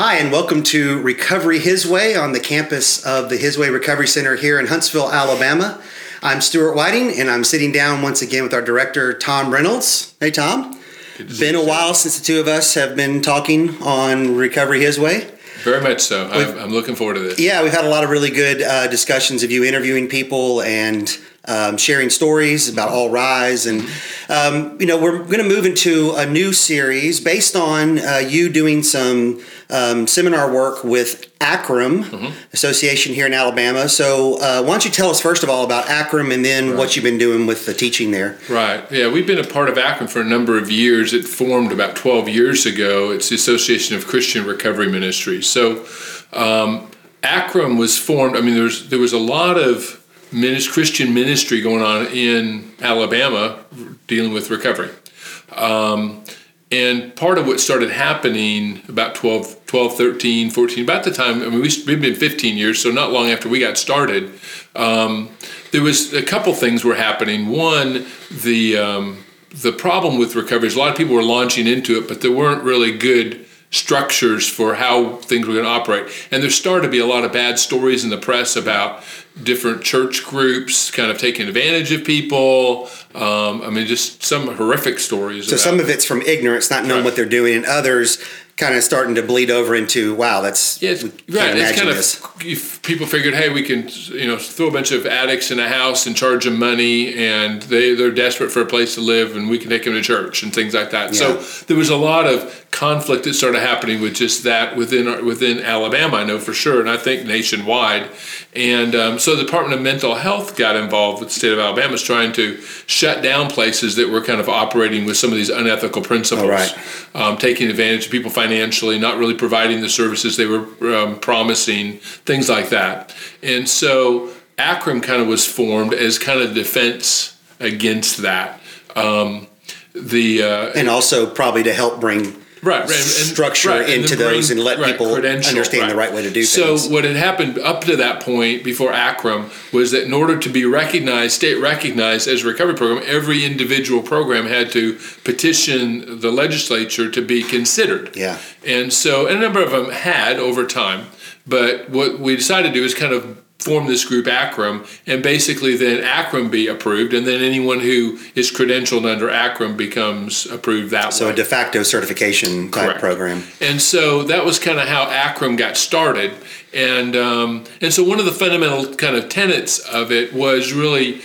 Hi, and welcome to Recovery His Way on the campus of the His Way Recovery Center here in Huntsville, Alabama. I'm Stuart Whiting, and I'm sitting down once again with our director, Tom Reynolds. Hey, Tom. Been a while since the two of us have been talking on Recovery His Way. Very much so. I'm, I'm looking forward to this. Yeah, we've had a lot of really good uh, discussions of you interviewing people and um, sharing stories about All Rise. And, um, you know, we're going to move into a new series based on uh, you doing some um, seminar work with ACRM mm-hmm. Association here in Alabama. So, uh, why don't you tell us first of all about ACRM and then right. what you've been doing with the teaching there? Right. Yeah, we've been a part of ACRM for a number of years. It formed about 12 years ago. It's the Association of Christian Recovery Ministries. So, um, ACRM was formed. I mean, there's there was a lot of Christian ministry going on in Alabama dealing with recovery. Um, and part of what started happening about 12, 12, 13, 14, about the time, I mean, we've been 15 years, so not long after we got started, um, there was a couple things were happening. One, the, um, the problem with recovery is a lot of people were launching into it, but there weren't really good structures for how things were going to operate. And there started to be a lot of bad stories in the press about different church groups kind of taking advantage of people. Um, I mean, just some horrific stories. So some of it's from ignorance, not knowing right. what they're doing, and others kind of starting to bleed over into wow, that's yeah, it's, right. It's kind this. of people figured, hey, we can you know throw a bunch of addicts in a house and charge them money, and they they're desperate for a place to live, and we can take them to church and things like that. Yeah. So there was a lot of conflict that started happening with just that within within Alabama, I know for sure, and I think nationwide. And um, so the Department of Mental Health got involved with the state of Alabama, is trying to shut down places that were kind of operating with some of these unethical principles, right. um, taking advantage of people financially, not really providing the services they were um, promising, things like that. And so ACRM kind of was formed as kind of defense against that. Um, the uh, and also probably to help bring right, right. And, structure right, into those and let right, people understand the right way to do so things. So what had happened up to that point before ACRM was that in order to be recognized, state recognized as a recovery program, every individual program had to petition the legislature to be considered. Yeah. And so and a number of them had over time. But what we decided to do is kind of form this group ACRM and basically then ACRM be approved and then anyone who is credentialed under ACRM becomes approved that so way. So a de facto certification type Correct. program. And so that was kind of how ACRM got started. And, um, and so one of the fundamental kind of tenets of it was really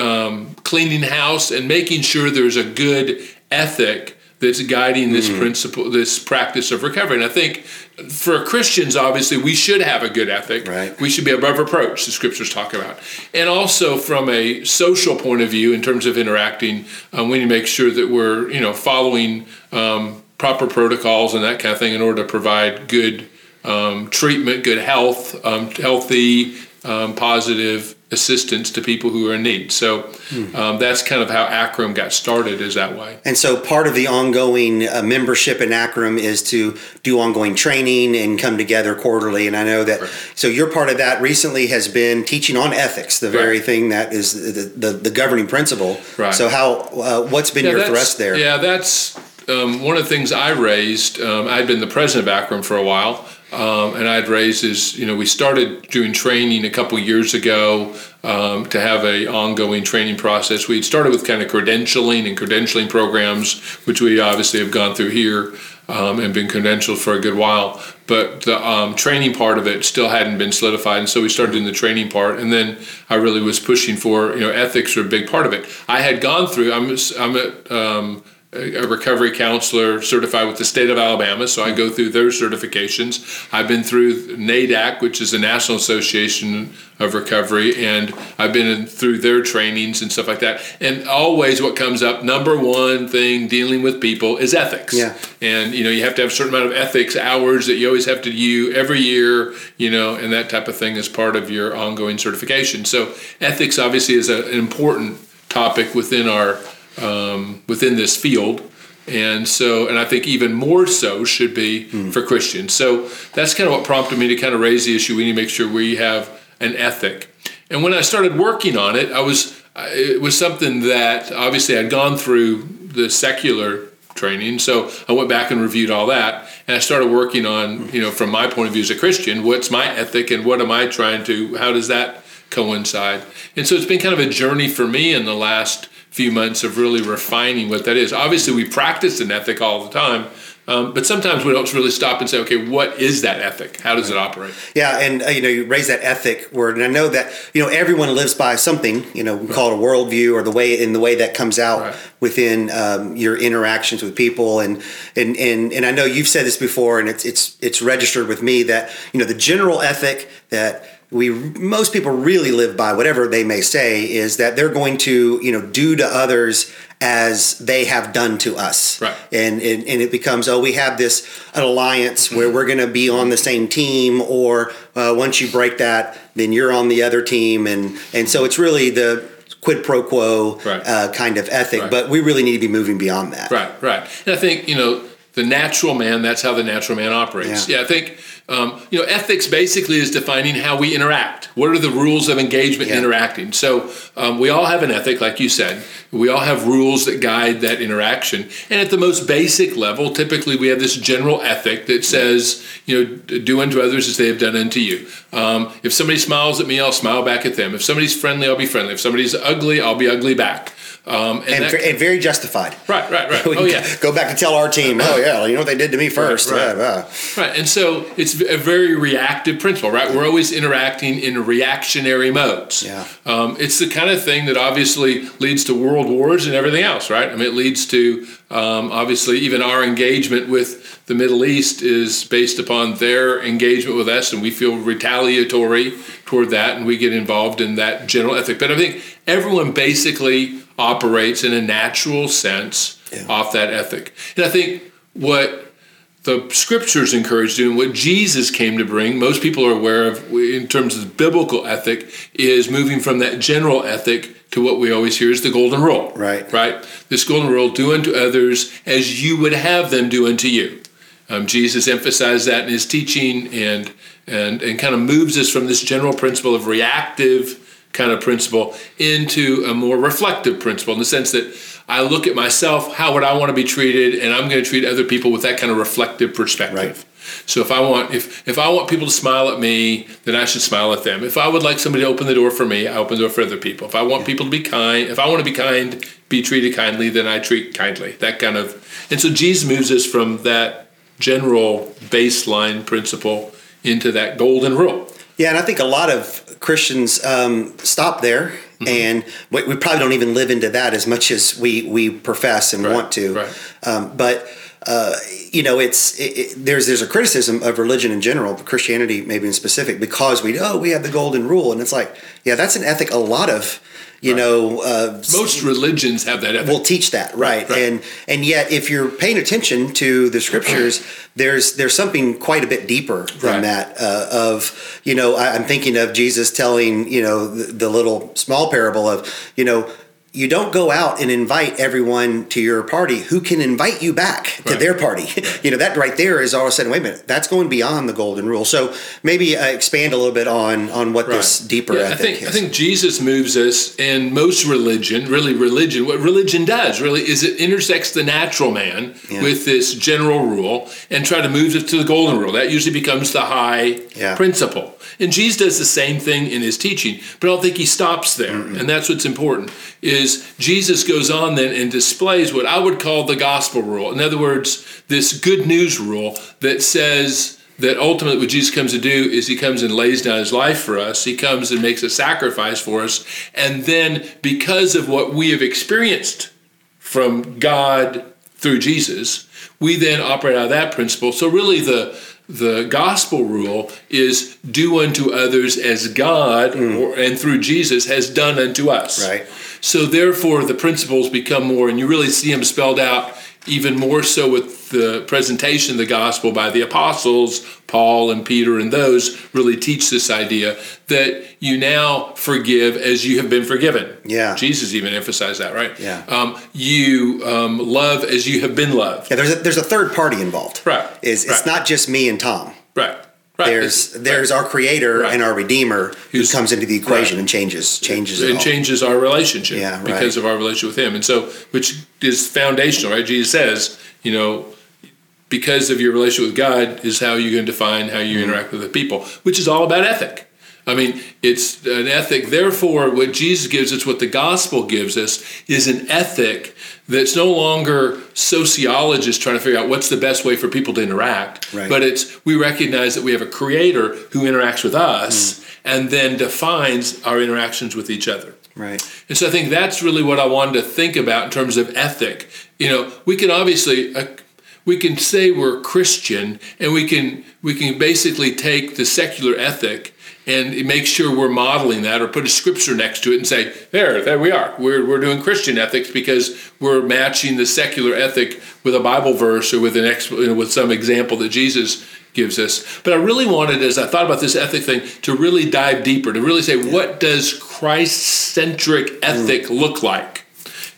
um, cleaning house and making sure there's a good ethic that's guiding this mm. principle, this practice of recovery. And I think for Christians, obviously, we should have a good ethic. Right. We should be above reproach, the scriptures talk about. And also from a social point of view, in terms of interacting, um, we need to make sure that we're, you know, following um, proper protocols and that kind of thing in order to provide good um, treatment, good health, um, healthy, um, positive assistance to people who are in need. So hmm. um, that's kind of how ACRM got started, is that way. And so part of the ongoing uh, membership in ACRM is to do ongoing training and come together quarterly. And I know that, right. so your part of that recently has been teaching on ethics, the very right. thing that is the, the, the, governing principle. Right. So how, uh, what's been yeah, your thrust there? Yeah, that's um, one of the things I raised. Um, I'd been the president of ACRM for a while. Um, and I'd raised is, you know, we started doing training a couple years ago um, to have a ongoing training process. We'd started with kind of credentialing and credentialing programs, which we obviously have gone through here um, and been credentialed for a good while. But the um, training part of it still hadn't been solidified, and so we started doing the training part. And then I really was pushing for, you know, ethics are a big part of it. I had gone through. I'm I'm at um, a recovery counselor certified with the state of Alabama, so I go through their certifications. I've been through NAADAC, which is the National Association of Recovery, and I've been through their trainings and stuff like that. And always, what comes up, number one thing dealing with people is ethics. Yeah. And you know, you have to have a certain amount of ethics hours that you always have to do every year, you know, and that type of thing is part of your ongoing certification. So ethics obviously is a, an important topic within our um, within this field. And so, and I think even more so should be mm. for Christians. So that's kind of what prompted me to kind of raise the issue. We need to make sure we have an ethic. And when I started working on it, I was it was something that obviously I'd gone through the secular training. So I went back and reviewed all that, and I started working on, you know, from my point of view as a Christian, what's my ethic and what am I trying to, how does that coincide? And so it's been kind of a journey for me in the last few months of really refining what that is. Obviously, we practice an ethic all the time, um, but sometimes we don't really stop and say, okay, what is that ethic? How does it operate? Yeah, and uh, you know, you raise that ethic word, and I know that you know everyone lives by something. You know, we right. call it a worldview, or the way in the way that comes out right. within um, your interactions with people, and and and and I know you've said this before, and it's it's it's registered with me that you know the general ethic that we most people really live by whatever they may say is that they're going to you know do to others as they have done to us. Right. And and, and it becomes oh we have this an alliance where we're going to be on the same team or uh, once you break that then you're on the other team. And and so it's really the quid pro quo right. uh, kind of ethic right. but we really need to be moving beyond that. Right right. And i think you know the natural man that's how the natural man operates yeah, yeah i think um, you know, ethics basically is defining how we interact. What are the rules of engagement yeah. interacting? So um, we all have an ethic, like you said. We all have rules that guide that interaction. And at the most basic level, typically we have this general ethic that says, you know, do unto others as they have done unto you. Um, if somebody smiles at me, I'll smile back at them. If somebody's friendly, I'll be friendly. If somebody's ugly, I'll be ugly back. Um, and, and, that, and, very justified. Right, right, right. oh yeah. Go back and tell our team. Oh yeah, you know what they did to me first. Right, right. right. And so it's a very reactive principle, right? We're always interacting in reactionary modes. Yeah. Um, it's the kind of thing that obviously leads to world wars and everything else, right? I mean, it leads to um, obviously even our engagement with the Middle East is based upon their engagement with us, and we feel retaliatory toward that, and we get involved in that general ethic. But I think everyone basically operates in a natural sense yeah. off that ethic. And I think what the scriptures encourage doing, what Jesus came to bring, most people are aware of in terms of biblical ethic, is moving from that general ethic to what we always hear is the golden rule. Right. Right? This golden rule do unto others as you would have them do unto you. Um, Jesus emphasized that in his teaching and, and, and kind of moves us from this general principle of reactive kind of principle into a more reflective principle in the sense that I look at myself, how would I want to be treated, and I'm going to treat other people with that kind of reflective perspective. Right. So if I want if if I want people to smile at me, then I should smile at them. If I would like somebody to open the door for me, I open the door for other people. If I want people to be kind, if I want to be kind, be treated kindly, then I treat kindly. That kind of and so Jesus moves us from that general baseline principle into that golden rule. Yeah, and I think a lot of Christians um, stop there, mm-hmm. and we, we, probably don't even live into that as much as we we profess and right, want to. Right. Um, but uh, you know, it's it, it, there's there's a criticism of religion in general, Christianity maybe in specific, because we oh we have the golden rule, and it's like yeah, that's an ethic a lot of you right. know uh, most religions have that ethic. will teach that right. right. and and yet if you're paying attention to the scriptures there's there's something quite a bit deeper than right. that uh, of you know I, am thinking of jesus telling you know the, the little small parable of you know you don't go out and invite everyone to your party who can invite you back to right. their party. you know, that right there is all of a sudden, wait a minute, that's going beyond the golden rule. So maybe uh, expand a little bit on on what right. this deeper yeah, I think, is. I think Jesus moves us in most religion, really religion, what religion does really is it intersects the natural man yeah. with this general rule and try to move it to the golden rule. That usually becomes the high yeah. principle. And Jesus does the same thing in his teaching, but I don't think he stops there. Mm-hmm. And that's what's important is Jesus goes on then and displays what I would call the gospel rule. In other words, this good news rule that says that ultimately what Jesus comes to do is he comes and lays down his life for us. He comes and makes a sacrifice for us. And then because of what we have experienced from God through Jesus, we then operate out of that principle. So really the the gospel rule is do unto others as God mm. or, and through Jesus has done unto us. Right. So therefore the principles become more and you really see them spelled out even more so with the presentation of the gospel by the apostles, Paul and Peter, and those really teach this idea that you now forgive as you have been forgiven. Yeah. Jesus even emphasized that, right? Yeah. Um, you um, love as you have been loved. Yeah, there's a, there's a third party involved. Right. Is It's right. not just me and Tom. Right. Right. There's there's our creator Right. and our redeemer who comes into the equation right. and changes changes it and changes our relationship Yeah, right. because of our relationship with him and so which is foundational right jesus says you know because of your relationship with god is how you're going to define how Mm-hmm. you interact with the people which is all about ethic i mean it's an ethic therefore what jesus gives us what the gospel gives us is an ethic that's no longer sociologists trying to figure out what's the best way for people to interact Right. but it's we recognize that we have a creator who interacts with us Mm. and then defines our interactions with each other right. and so I think that's really what I wanted to think about in terms of ethic. You know, we can obviously uh, we can say we're Christian, and we can we can basically take the secular ethic and make sure we're modeling that, or put a scripture next to it and say, there, there we are. We're we're doing Christian ethics because we're matching the secular ethic with a Bible verse or with an ex, you know, with some example that Jesus gives us. But I really wanted, as I thought about this ethic thing, to really dive deeper, to really say, what does Christ-centric ethic mm. look like?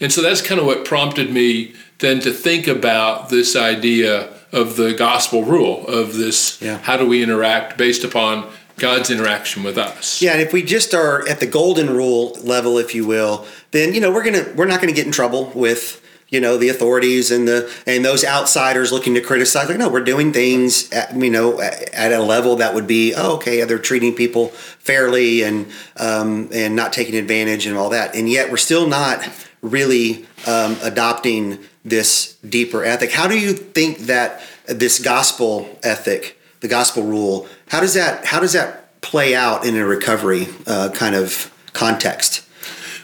And so that's kind of what prompted me then to think about this idea of the gospel rule of this Yeah. how do we interact based upon God's interaction with us. Yeah, and if we just are at the golden rule level, if you will, then you know we're gonna we're not gonna get in trouble with you know the authorities and the and those outsiders looking to criticize. Like, no, we're doing things at, you know at a level that would be oh, okay. They're treating people fairly and um, and not taking advantage and all that, and yet we're still not really um, adopting this deeper ethic. How do you think that this gospel ethic, the gospel rule, how does that how does that play out in a recovery uh, kind of context?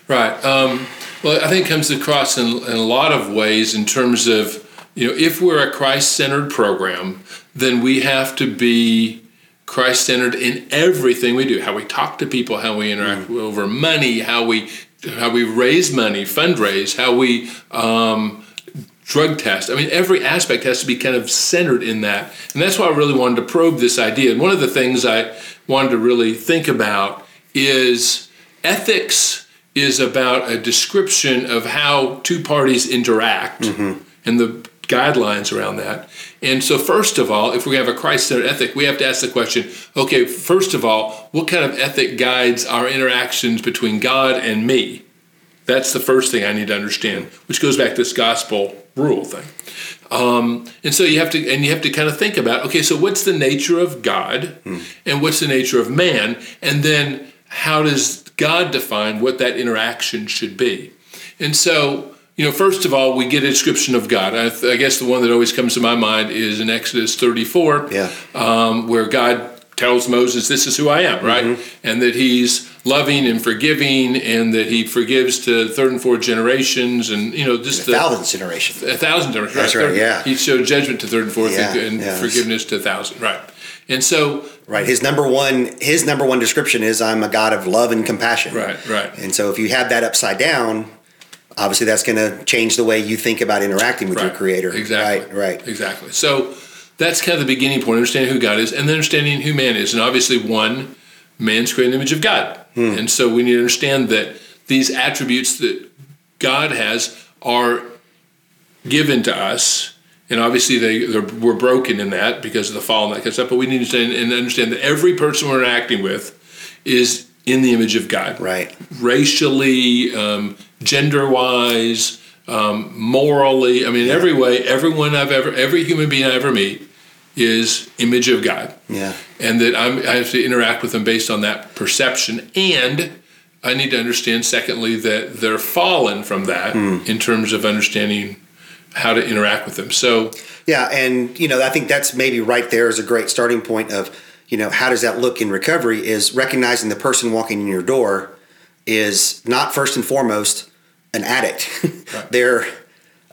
Right. Um, well, I think it comes across in, in a lot of ways in terms of, you know, if we're a Christ centered program, then we have to be Christ centered in everything we do how we talk to people, how we interact over money, how we how we raise money, fundraise, how we um, drug test. I mean, every aspect has to be kind of centered in that. And that's why I really wanted to probe this idea. And one of the things I wanted to really think about is ethics is about a description of how two parties interact mm-hmm. and the guidelines around that. And so, first of all, if we have a Christ centered ethic, we have to ask the question okay, first of all, what kind of ethic guides our interactions between God and me? That's the first thing I need to understand, which goes back to this gospel rule thing. Um, and so you have to, and you have to kind of think about, okay, so what's the nature of God, and what's the nature of man, and then how does God define what that interaction should be? And so, you know, first of all, we get a description of God. I, I guess the one that always comes to my mind is in Exodus 34, Yeah. um, where God tells Moses, "This is who I am," right, mm-hmm. and that He's loving and forgiving, and that He forgives to third and fourth generations, and you know, just the Thousandth generation. a thousand generations. That's right, Third- yeah. He showed judgment to third and fourth, and, Yeah, and forgiveness to a thousand, right? And so, Right. His number one his number one description is I'm a God of love and compassion. right, right. And so if you have that upside down, obviously that's going to change the way you think about interacting with your creator. Exactly. Right. Right. Exactly. So that's kind of the beginning point, understanding who God is, and then understanding who man is. And obviously, one, man's created in the image of God. Hmm. And so we need to understand that these attributes that God has are given to us. And obviously, they we're broken in that because of the fall and that kind of stuff. But we need to understand, and understand that every person we're interacting with is in the image of God Right. racially, um, gender wise, um, morally. I mean, every way, everyone I've ever, every human being I ever meet is image of God. Yeah. And that I'm, I have to interact with them based on that perception. And I need to understand, secondly, that they're fallen from that hmm. in terms of understanding how to interact with them. So, Yeah, and you know, I think that's maybe right there is a great starting point of, you know, how does that look in recovery is recognizing the person walking in your door is not first and foremost an addict. Right. They're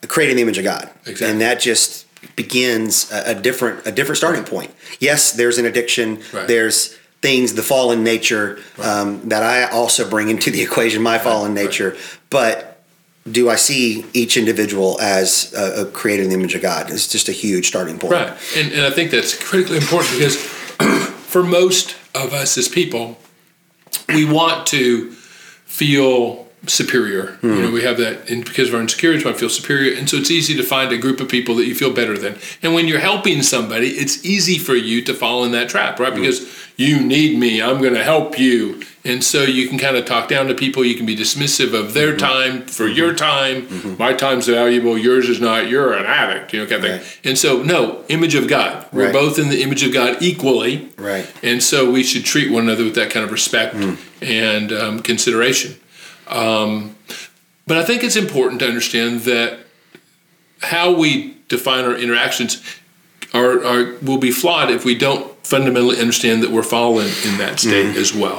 creating the image of God. Exactly. And that just begins a, a different a different starting point. Yes, there's an addiction. Right. There's things, the fallen nature um, that I also bring into the equation, my fallen right. nature. But do I see each individual as a, a created in the image of God? It's just a huge starting point. Right. And, and I think that's critically important because for most of us as people, we want to feel superior. You know, we have that, and because of our insecurities, we might feel superior, and so it's easy to find a group of people that you feel better than. And when you're helping somebody, it's easy for you to fall in that trap, right? Mm. Because you need me, I'm going to help you, and so you can kind of talk down to people. You can be dismissive of their mm-hmm. time for mm-hmm. your time. Mm-hmm. My time's valuable, yours is not. You're an addict, you know, kind of thing. Right. And so, no, image of God. We're Right. both in the image of God equally, Right. and so we should treat one another with that kind of respect mm. and um, consideration. Um, but I think it's important to understand that how we define our interactions are, are will be flawed if we don't fundamentally understand that we're fallen in that state as well.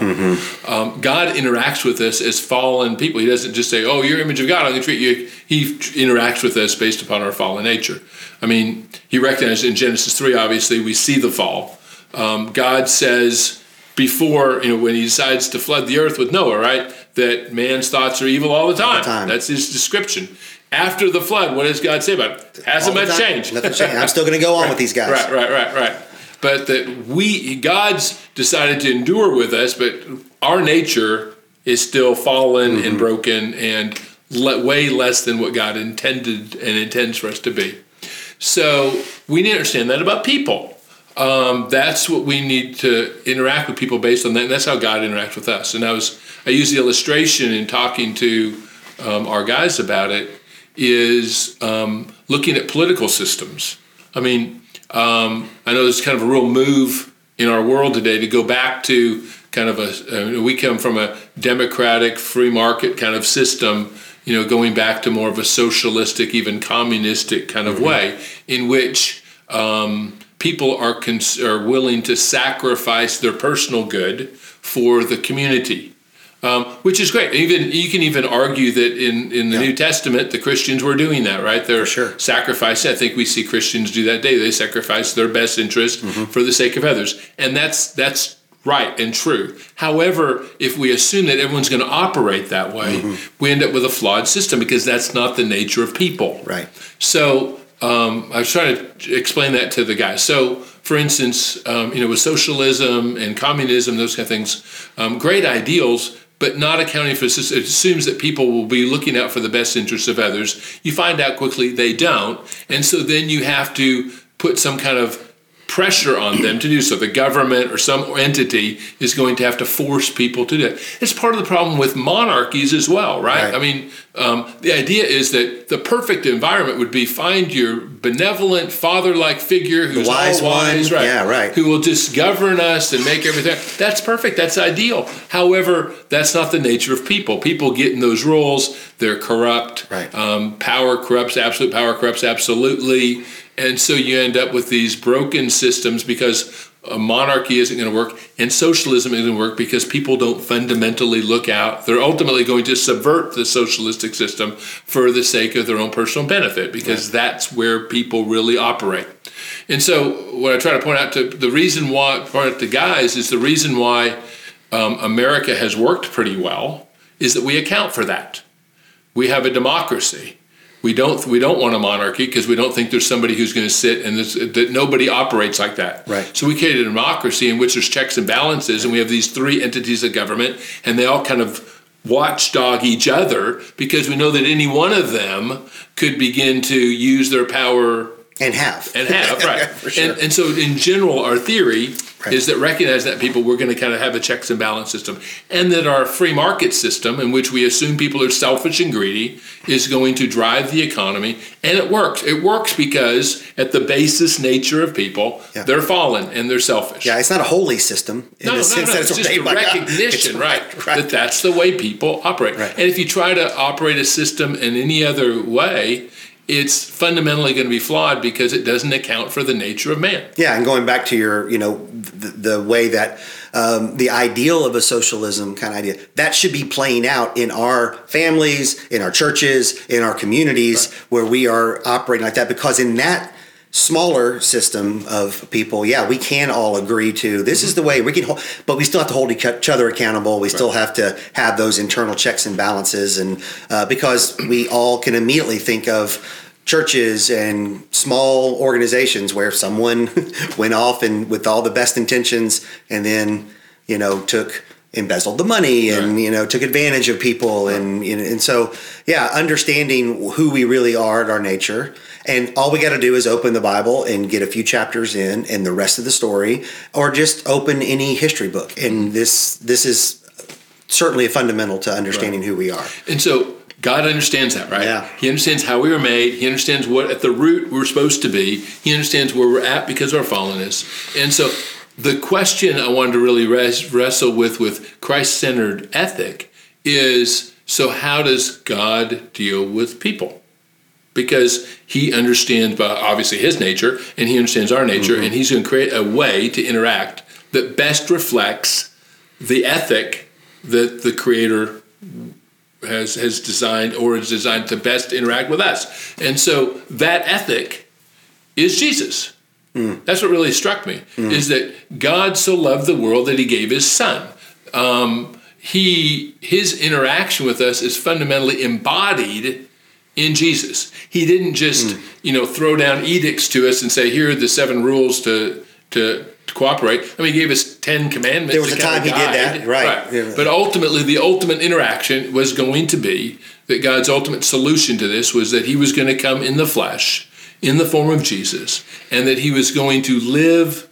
Um, God interacts with us as fallen people. He doesn't just say, "Oh, your image of God, I'm going to treat you." He interacts with us based upon our fallen nature. I mean, He recognizes in Genesis three. Obviously, we see the fall. Um, God says before you know when He decides to flood the earth with Noah, right? That man's thoughts are evil all the time. time. That's His description. After the flood, what does God say about it? Hasn't All much changed. Nothing changed. I'm still going to go on with these guys. Right, right, right, right. But that we, God's decided to endure with us, but our nature is still fallen Mm-hmm. and broken and le- way less than what God intended and intends for us to be. So we need to understand that about people. Um, that's what we need to interact with people based on that. And that's how God interacts with us. And I was I use the illustration in talking to um, our guys about it is um, looking at political systems. I mean, um, I know there's kind of a real move in our world today to go back to kind of a. Uh, we come from a democratic, free market kind of system. You know, going back to more of a socialistic, even communistic kind of way, in which um, people are cons- are willing to sacrifice their personal good for the community um, which is great. Even you can even argue that in, in the New Testament, the Christians were doing that, right? They're sure. sacrificing. I think we see Christians do that day. They sacrifice their best interest Mm-hmm. for the sake of others, and that's that's right and true. However, if we assume that everyone's going to operate that way, Mm-hmm. we end up with a flawed system because that's not the nature of people. Right. So um, I was trying to explain that to the guys. So, for instance, um, you know, with socialism and communism, those kind of things, um, great ideals, but not accounting for. It assumes that people will be looking out for the best interests of others. You find out quickly they don't, and so then you have to put some kind of pressure on them to do so. The government or some entity is going to have to force people to do it. It's part of the problem with monarchies as well, right? Right. I mean, um, the idea is that the perfect environment would be find your benevolent father-like figure who's wise all wise, one. right? Yeah, right. Who will just govern us and make everything. That's perfect. That's ideal. However, that's not the nature of people. People get in those roles. They're corrupt. Right. Um, power corrupts. Absolute power corrupts absolutely. And so you end up with these broken systems because a monarchy isn't going to work and socialism isn't going to work because people don't fundamentally look out. They're ultimately going to subvert the socialistic system for the sake of their own personal benefit because that's where people really operate. And so, what I try to point out to the reason why, point out to guys, is the reason why um, America has worked pretty well is that we account for that. We have a democracy. We don't we don't want a monarchy because we don't think there's somebody who's going to sit and that nobody operates like that. Right. So we created a democracy in which there's checks and balances, and we have these three entities of government, and they all kind of watchdog each other because we know that any one of them could begin to use their power And have. and have right. Sure. and, and so, in general, our theory Right. is that recognize that people we're going to kind of have a checks and balance system, and that our free market system, in which we assume people are selfish and greedy, is going to drive the economy, and it works. It works because at the basis nature of people, Yeah. they're fallen and they're selfish. yeah, it's not a holy system in No, the no, sense no. that It's it's, just a ordained by God. recognition, It's right, right. That that's the way people operate. Right. And if you try to operate a system in any other way, it's fundamentally going to be flawed because it doesn't account for the nature of man. Yeah, and going back to your, you know, the, the way that um, the ideal of a socialism kind of idea that should be playing out in our families, in our churches, in our communities where we are operating like that. Because in that smaller system of people, yeah, we can all agree to this is the way we can, hold, but we still have to hold each other accountable. We still have to have those internal checks and balances, and uh, because we all can immediately think of churches and small organizations where someone went off and with all the best intentions and then you know took embezzled the money and Right. you know took advantage of people and you know, and so yeah understanding who we really are at our nature and all we got to do is open the bible and get a few chapters in and the rest of the story or just open any history book and this this is certainly a fundamental to understanding who we are And so God understands that, right? Yeah. He understands how we were made. He understands what at the root we're supposed to be. He understands where we're at because of our fallenness. And so the question I wanted to really res- wrestle with with Christ-centered ethic is so how does God deal with people? Because he understands obviously his nature and he understands our nature mm-hmm. and he's going to create a way to interact that best reflects the ethic that the creator has has designed or is designed to best interact with us. And so that ethic is Jesus. Mm. That's what really struck me mm. is that God so loved the world that he gave his son. Um, he his interaction with us is fundamentally embodied in Jesus. He didn't just, hmm. you know, throw down edicts to us and say, here are the seven rules to to, to cooperate. I mean, he gave us ten commandments. There was a time he did that, right. Yeah. But ultimately, the ultimate interaction was going to be that God's ultimate solution to this was that He was going to come in the flesh, in the form of Jesus, and that He was going to live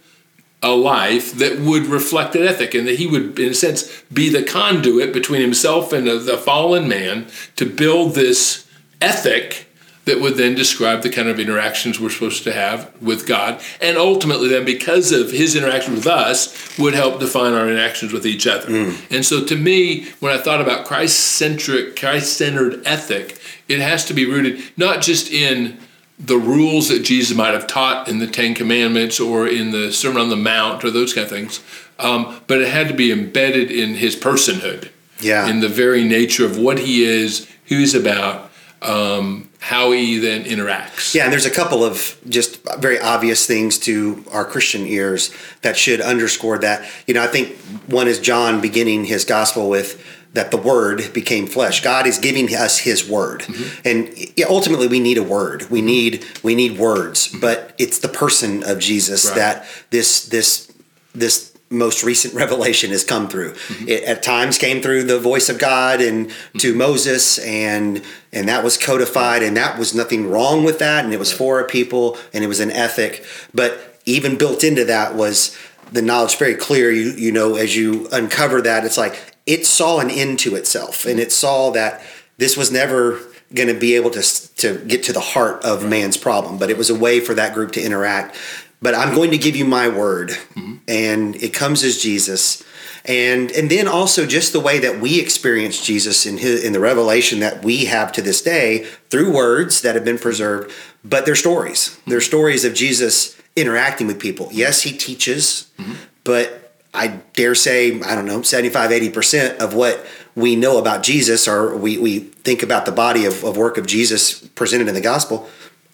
a life that would reflect that ethic, and that He would, in a sense, be the conduit between Himself and the, the fallen man to build this ethic that would then describe the kind of interactions we're supposed to have with God, and ultimately then because of his interaction with us would help define our interactions with each other. And so to me, when I thought about Christ-centric, Christ-centered ethic, it has to be rooted not just in the rules that Jesus might have taught in the Ten Commandments or in the Sermon on the Mount or those kind of things, um, but it had to be embedded in his personhood Yeah. in the very nature of what he is, who he's about, um, how he then interacts. Yeah, and there's a couple of just very obvious things to our Christian ears that should underscore that. You know, I think one is John beginning his gospel with that the word became flesh. God is giving us his word. And yeah, ultimately we need a word. We need we need words, but it's the person of Jesus Right. that this this this most recent revelation has come through. Mm-hmm. It at times came through the voice of God and to mm-hmm. Moses and and that was codified and that was nothing wrong with that and it was for a people and it was an ethic. But even built into that was the knowledge very clear. You you know as you uncover that it's like it saw an end to itself and it saw that this was never going to be able to to get to the heart of man's problem, but it was a way for that group to interact. But I'm going to give you my word, mm-hmm. and it comes as Jesus, and and then also just the way that we experience Jesus in his in the revelation that we have to this day through words that have been preserved, but they're stories. Mm-hmm. They're stories of Jesus interacting with people. Yes, he teaches, mm-hmm. but I dare say, I don't know, 75, 80% of what we know about Jesus or we, we think about the body of, of work of Jesus presented in the gospel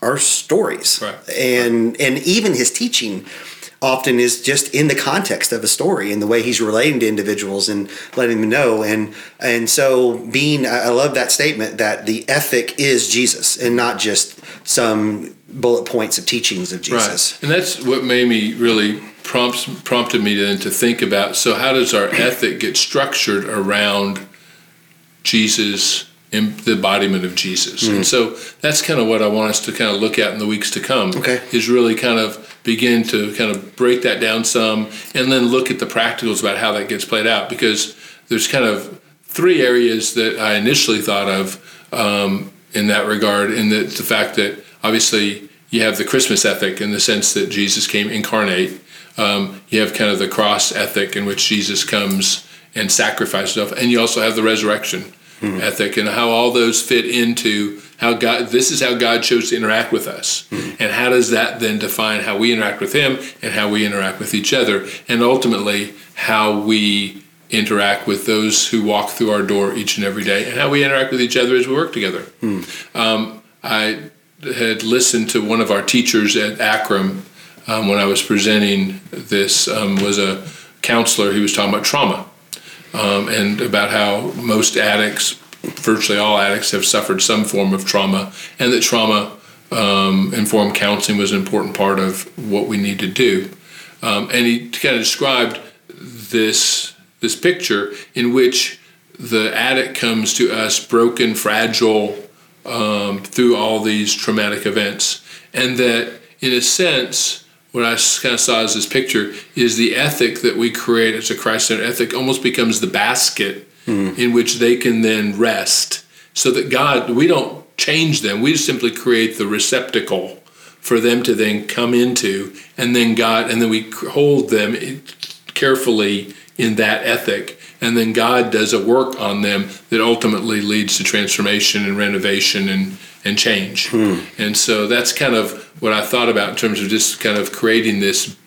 are stories. Right. And and even his teaching often is just in the context of a story and the way he's relating to individuals and letting them know. And and so being I love that statement that the ethic is Jesus and not just some bullet points of teachings of Jesus. Right. And that's what made me really prompts prompted me then to think about so how does our ethic get structured around Jesus the embodiment of Jesus. Mm. And so that's kind of what I want us to kind of look at in the weeks to come. Okay. Is really kind of begin to kind of break that down some and then look at the practicals about how that gets played out because there's kind of three areas that I initially thought of um, in that regard, in the, the fact that obviously you have the Christmas ethic in the sense that Jesus came incarnate. Um, you have kind of the cross ethic in which Jesus comes and sacrifices himself, and you also have the resurrection ethic and how all those fit into how God. This is how God chose to interact with us, and how does that then define how we interact with Him and how we interact with each other, and ultimately how we interact with those who walk through our door each and every day, and how we interact with each other as we work together. Um, I had listened to one of our teachers at ACRM um, when I was presenting this um, was a counselor. He was talking about trauma um, and about how most addicts, virtually all addicts, have suffered some form of trauma, and that trauma um, informed counseling was an important part of what we need to do. Um, and he kind of described this this picture in which the addict comes to us broken, fragile, um, through all these traumatic events, and that in a sense, what I kind of saw as this picture is the ethic that we create as a Christ-centered ethic almost becomes the basket mm. in which they can then rest, so that God, we don't change them; we simply create the receptacle for them to then come into, and then God, and then we hold them carefully in that ethic and then God does a work on them that ultimately leads to transformation and renovation and and change. Hmm. And so that's kind of what I thought about in terms of just kind of creating this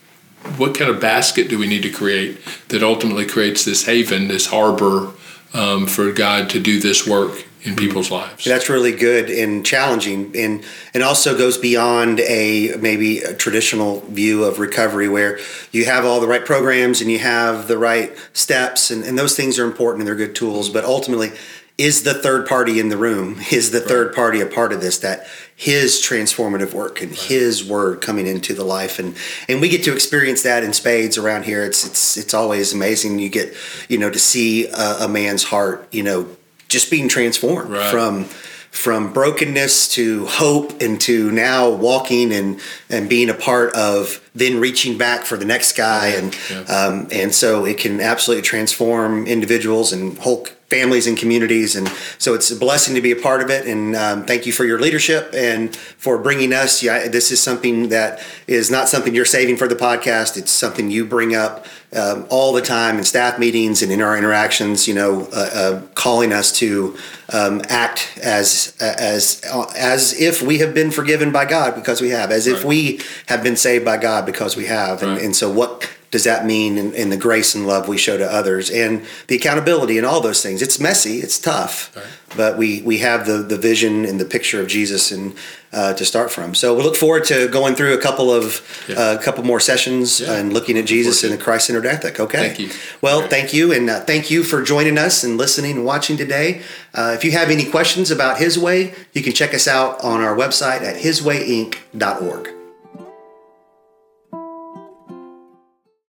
what kind of basket do we need to create that ultimately creates this haven, this harbor um, for God to do this work in people's lives. That's really good and challenging, and and also goes beyond a maybe a traditional view of recovery where you have all the right programs and you have the right steps, and, and those things are important and they're good tools. But ultimately, is the third party in the room? Is the right. third party a part of this? That his transformative work and right. his word coming into the life, and and we get to experience that in spades around here. It's it's it's always amazing. You get you know to see a, a man's heart, you know just being transformed right. from from brokenness to hope and to now walking and and being a part of then reaching back for the next guy and yeah. um, and so it can absolutely transform individuals and whole families and communities and so it's a blessing to be a part of it and um, thank you for your leadership and for bringing us yeah, this is something that is not something you're saving for the podcast it's something you bring up um, all the time in staff meetings and in our interactions, you know, uh, uh, calling us to um, act as as as if we have been forgiven by God because we have, as right. if we have been saved by God because we have, and, right. and so what does that mean in, in, the grace and love we show to others and the accountability and all those things it's messy it's tough right. but we we have the the vision and the picture of jesus and uh, to start from so we look forward to going through a couple of a yeah. uh, couple more sessions yeah. and looking at jesus and the christ-centered ethic okay thank you well right. thank you and uh, thank you for joining us and listening and watching today uh, if you have any questions about his way you can check us out on our website at hiswayinc.org